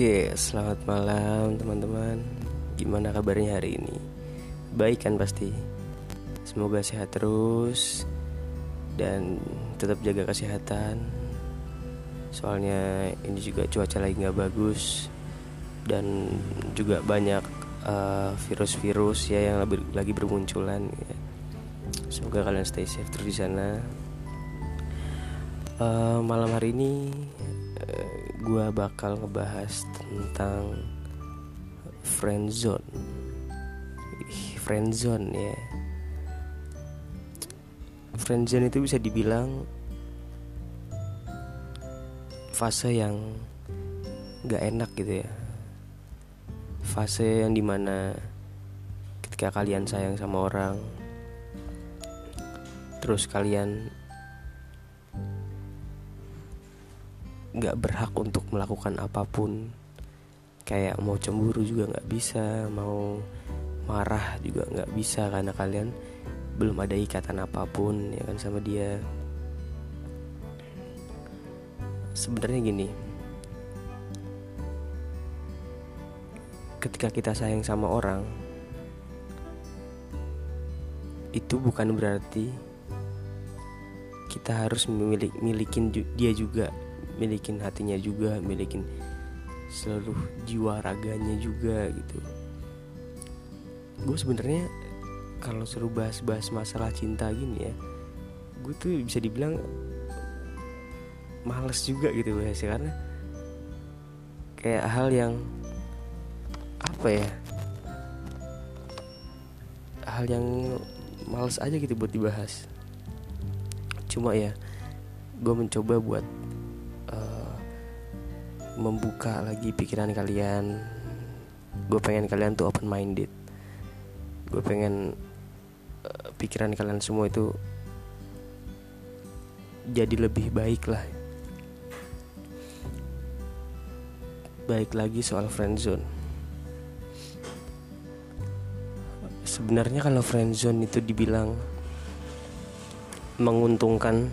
Oke, selamat malam teman-teman. Gimana kabarnya hari ini? Baik kan pasti. Semoga sehat terus dan tetap jaga kesehatan. Soalnya ini juga cuaca lagi nggak bagus dan juga banyak uh, virus-virus ya yang lagi, bermunculan. Ya. Semoga kalian stay safe terus di sana. Uh, malam hari ini uh, gue bakal ngebahas tentang friendzone friendzone ya. Friendzone itu bisa dibilang fase yang gak enak gitu ya. Fase yang di mana ketika kalian sayang sama orang terus kalian nggak berhak untuk melakukan apa pun. Kayak mau cemburu juga nggak bisa mau marah juga nggak bisa karena kalian belum ada ikatan apa pun ya kan sama dia. Sebenarnya gini ketika kita sayang sama orang itu bukan berarti kita harus memiliki milikin dia juga milikin hatinya juga milikin seluruh jiwa raganya juga gitu. Gue sebenarnya kalau seru bahas-bahas masalah cinta gini ya gue tuh bisa dibilang males juga gitu bahasnya karena kayak hal yang apa ya hal yang males aja gitu buat dibahas. Cuma ya gue mencoba buat membuka lagi pikiran kalian. Gue pengen kalian tuh open minded. Gue pengen uh, pikiran kalian semua itu jadi lebih baik lah. Baik lagi soal friendzone. Sebenarnya kalau friendzone itu dibilang menguntungkan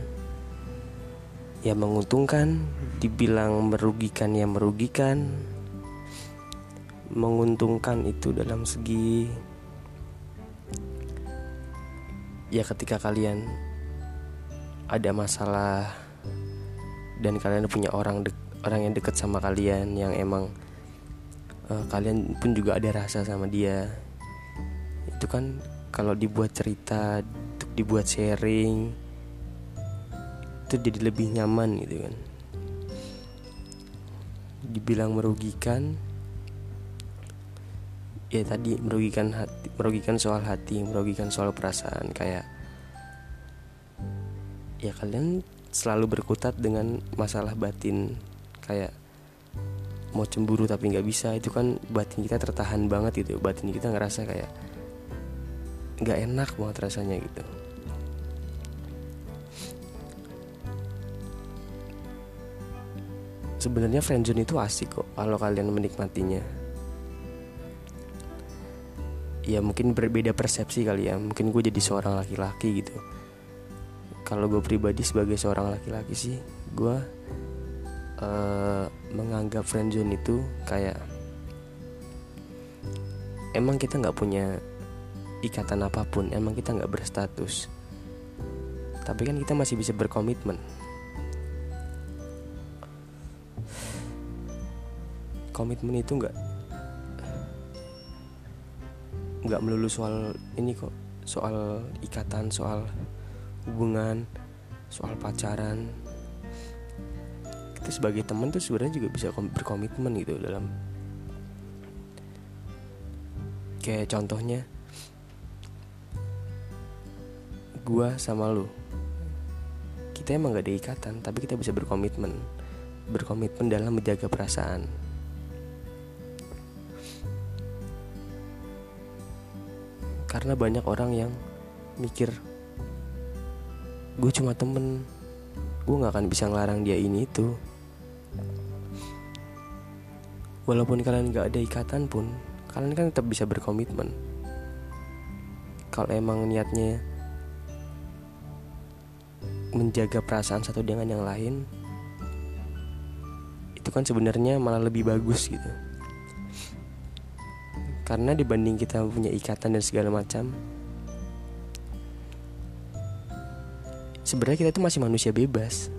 ya menguntungkan dibilang merugikan ya merugikan. Menguntungkan itu dalam segi ya ketika kalian ada masalah dan kalian punya orang dek, orang yang dekat sama kalian yang emang uh, kalian pun juga ada rasa sama dia. Itu kan kalau dibuat cerita dibuat sharing itu jadi lebih nyaman gitu kan. Dibilang merugikan ya tadi merugikan hati merugikan soal hati merugikan soal perasaan kayak ya kalian selalu berkutat dengan masalah batin kayak mau cemburu tapi nggak bisa itu kan batin kita tertahan banget gitu batin kita ngerasa kayak nggak enak banget rasanya gitu sebenarnya friendzone itu asik kok kalau kalian menikmatinya. Ya mungkin berbeda persepsi kali ya. Mungkin gue jadi seorang laki-laki gitu. Kalau gue pribadi sebagai seorang laki-laki sih gue uh, menganggap friendzone itu kayak emang kita nggak punya ikatan apa pun emang kita nggak berstatus. Tapi kan kita masih bisa berkomitmen komitmen itu nggak nggak melulu soal ini kok soal ikatan soal hubungan soal pacaran. Kita sebagai teman tuh sebenarnya juga bisa berkomitmen gitu dalam kayak contohnya gua sama lu kita emang gak ada ikatan tapi kita bisa berkomitmen berkomitmen dalam menjaga perasaan karena banyak orang yang mikir gue cuma temen gue gak akan bisa ngelarang dia ini itu. Walaupun kalian gak ada ikatan pun kalian kan tetap bisa berkomitmen. Kalau emang niatnya menjaga perasaan satu dengan yang lain itu kan sebenarnya malah lebih bagus gitu karena dibanding kita punya ikatan dan segala macam sebenarnya kita itu masih manusia bebas.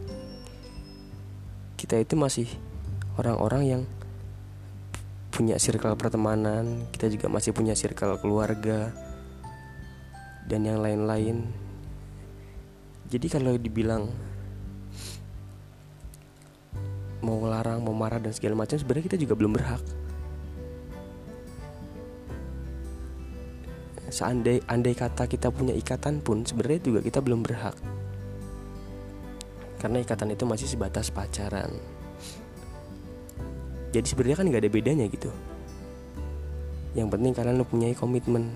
Kita itu masih orang-orang yang punya circle pertemanan kita juga masih punya circle keluarga dan yang lain-lain. Jadi kalau dibilang mau larang mau marah dan segala macam sebenarnya kita juga belum berhak seandai andai kata kita punya ikatan pun sebenarnya juga kita belum berhak. Karena ikatan itu masih sebatas pacaran. Jadi sebenarnya kan nggak ada bedanya gitu. Yang penting kalian punya komitmen.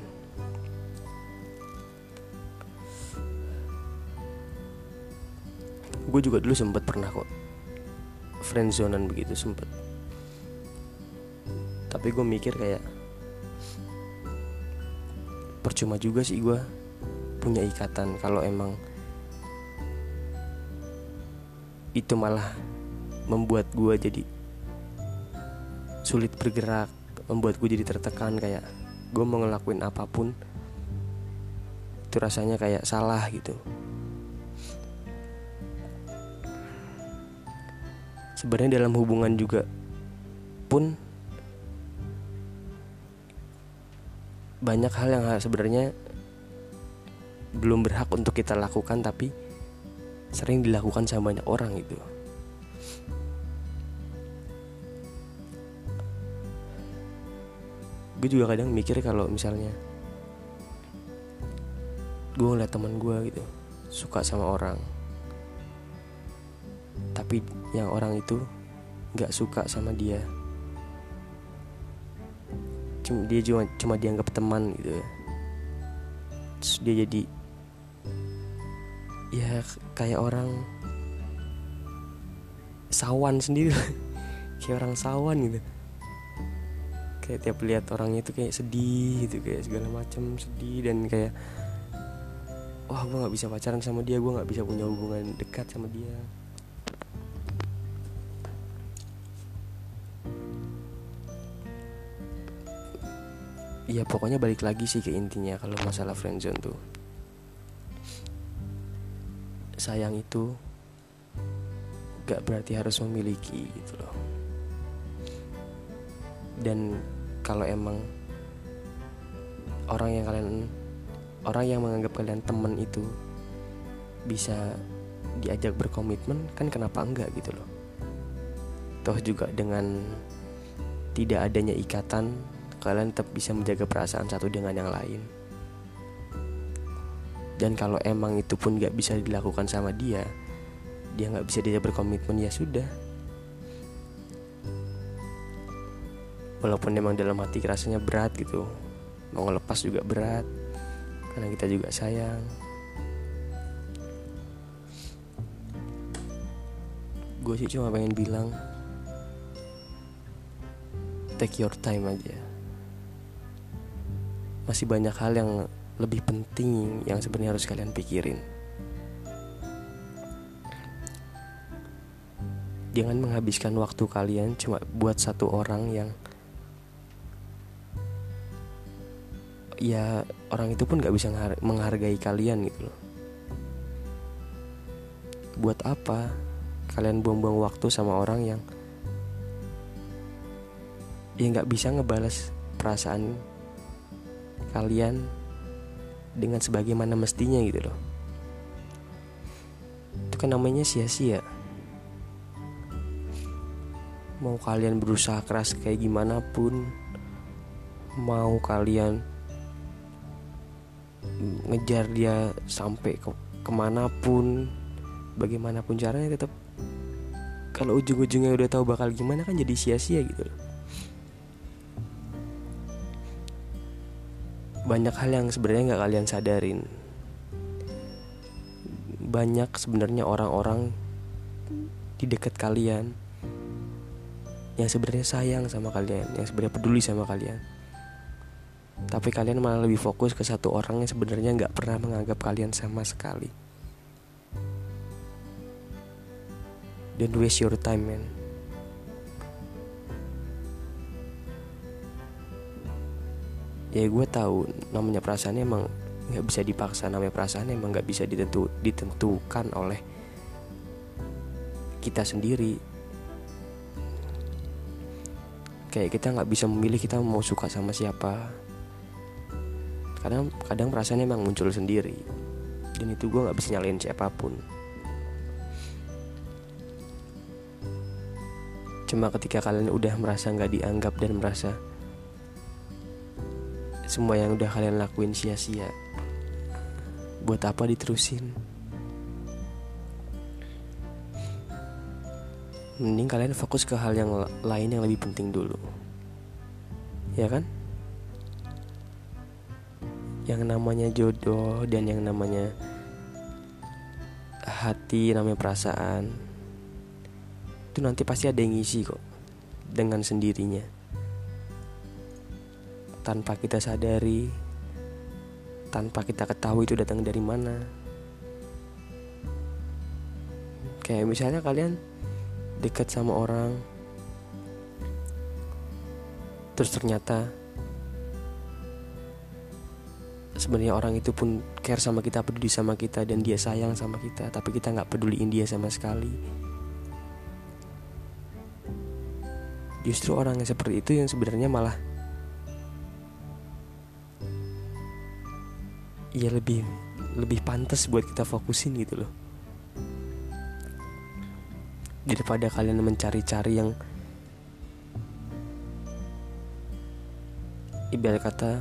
Gue juga dulu sempet pernah kok. Friendzonan begitu sempet. Tapi gue mikir kayak percuma juga sih gue punya ikatan kalau emang itu malah membuat gue jadi sulit bergerak membuat gue jadi tertekan kayak gue mau ngelakuin apa pun itu rasanya kayak salah gitu. Sebenarnya dalam hubungan juga pun banyak hal yang sebenarnya belum berhak untuk kita lakukan tapi sering dilakukan sama banyak orang gitu. Gue juga kadang mikir kalau misalnya gue ngeliat teman gue gitu suka sama orang tapi yang orang itu nggak suka sama dia dia cuma cuma dianggap teman gitu ya. Terus dia jadi ya kayak orang sawan sendiri kayak orang sawan gitu. Kayak tiap lihat orangnya itu kayak sedih gitu kayak segala macam sedih dan kayak wah gue nggak bisa pacaran sama dia gue nggak bisa punya hubungan dekat sama dia ya pokoknya balik lagi sih ke intinya kalau masalah friendzone tuh. Sayang itu gak berarti harus memiliki gitu loh. Dan kalau emang orang yang kalian orang yang menganggap kalian teman itu bisa diajak berkomitmen kan kenapa enggak gitu loh. Toh juga dengan tidak adanya ikatan kalian tetap bisa menjaga perasaan satu dengan yang lain. Dan kalau emang itu pun gak bisa dilakukan sama dia dia gak bisa dia berkomitmen ya sudah. Walaupun emang dalam hati rasanya berat gitu mau ngelepas juga berat karena kita juga sayang. Gue sih cuma pengen bilang take your time aja masih banyak hal yang lebih penting yang sebenarnya harus kalian pikirin. Jangan menghabiskan waktu kalian cuma buat satu orang yang ya orang itu pun gak bisa menghargai kalian gitu loh. Buat apa kalian buang-buang waktu sama orang yang ya nggak bisa ngebalas perasaan kalian dengan sebagaimana mestinya gitu loh. Itu kan namanya sia-sia. Mau kalian berusaha keras kayak gimana pun mau kalian ngejar dia sampai ke ke mana pun bagaimanapun caranya tetap kalau ujung-ujungnya udah tahu bakal gimana kan jadi sia-sia gitu loh banyak hal yang sebenarnya nggak kalian sadarin. Banyak sebenarnya orang-orang di dekat kalian yang sebenarnya sayang sama kalian yang sebenarnya peduli sama kalian. Tapi kalian malah lebih fokus ke satu orang yang sebenarnya nggak pernah menganggap kalian sama sekali. Don't waste your time man ya gue tahu namanya perasaan emang nggak bisa dipaksa namanya perasaan emang nggak bisa ditentu ditentukan oleh kita sendiri. Kayak kita nggak bisa memilih kita mau suka sama siapa. Kadang kadang perasaan emang muncul sendiri. Dan itu gue nggak bisa nyalain siapa pun. Cuma ketika kalian udah merasa nggak dianggap dan merasa semua yang udah kalian lakuin sia-sia. Buat apa diterusin? Mending kalian fokus ke hal yang lain yang lebih penting dulu. Ya kan? Yang namanya jodoh dan yang namanya hati namanya perasaan itu nanti pasti ada yang ngisi kok dengan sendirinya tanpa kita sadari, tanpa kita ketahui itu datang dari mana. Kayak misalnya kalian dekat sama orang, terus ternyata sebenarnya orang itu pun care sama kita, peduli sama kita dan dia sayang sama kita, tapi kita nggak peduliin dia sama sekali. Justru orang yang seperti itu yang sebenarnya malah ya lebih lebih pantas buat kita fokusin gitu loh. Daripada kalian mencari-cari yang ibarat kata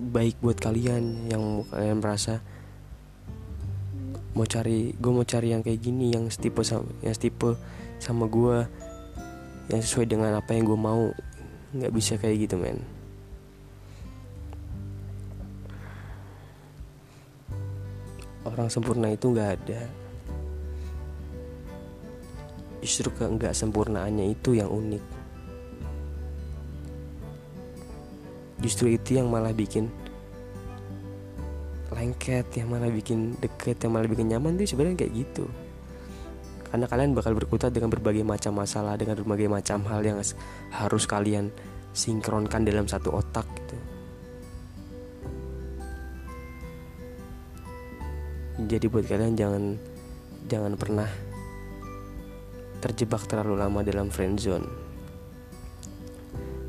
baik buat kalian yang kalian merasa mau cari gue mau cari yang kayak gini yang setipe sama yang setipe sama gue yang sesuai dengan apa yang gue mau. Nggak bisa kayak gitu men orang sempurna itu nggak ada. Justru ke nggak sempurnaannya itu yang unik. Justru itu yang malah bikin lengket yang malah bikin deket yang malah bikin nyaman tuh sebenarnya kayak gitu. Karena kalian bakal berkutat dengan berbagai macam masalah dengan berbagai macam hal yang harus kalian sinkronkan dalam satu otak gitu jadi buat kalian jangan jangan pernah terjebak terlalu lama dalam friend zone.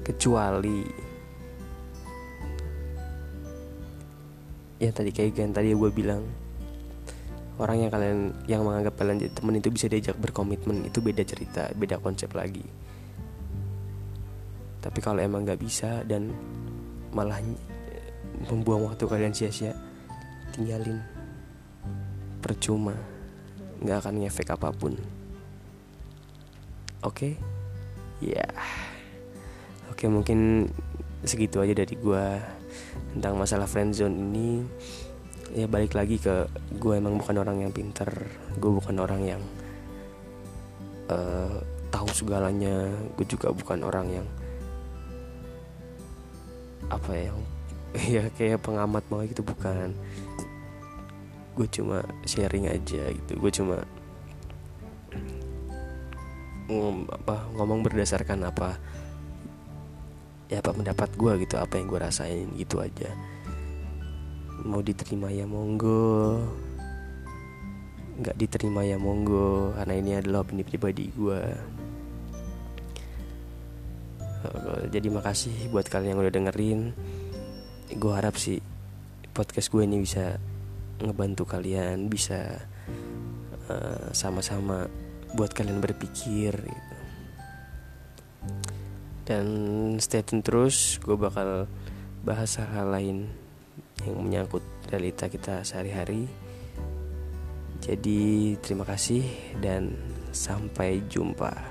Kecuali ya tadi kayak yang tadi gue bilang orang yang kalian yang menganggap kalian jadi teman itu bisa diajak berkomitmen itu beda cerita beda konsep lagi. Tapi kalau emang nggak bisa dan malah membuang waktu kalian sia-sia tinggalin percuma nggak akan ngefek apa pun oke okay? ya yeah. oke okay, mungkin segitu aja dari gue tentang masalah friendzone ini ya balik lagi ke gue emang bukan orang yang pinter gue bukan orang yang uh, tahu segalanya gue juga bukan orang yang apa yang ya kayak pengamat banget gitu bukan gue cuma sharing aja gitu. Gue cuma ngom, apa ngomong berdasarkan apa ya apa pendapat gue gitu apa yang gue rasain gitu aja. Mau diterima ya monggo. Nggak diterima ya monggo karena ini adalah opini pribadi gue jadi makasih buat kalian yang udah dengerin. Gue harap sih podcast gue ini bisa ngebantu kalian bisa uh, sama-sama buat kalian berpikir gitu. dan stay tune terus gue bakal bahas hal lain yang menyangkut realita kita sehari-hari jadi terima kasih dan sampai jumpa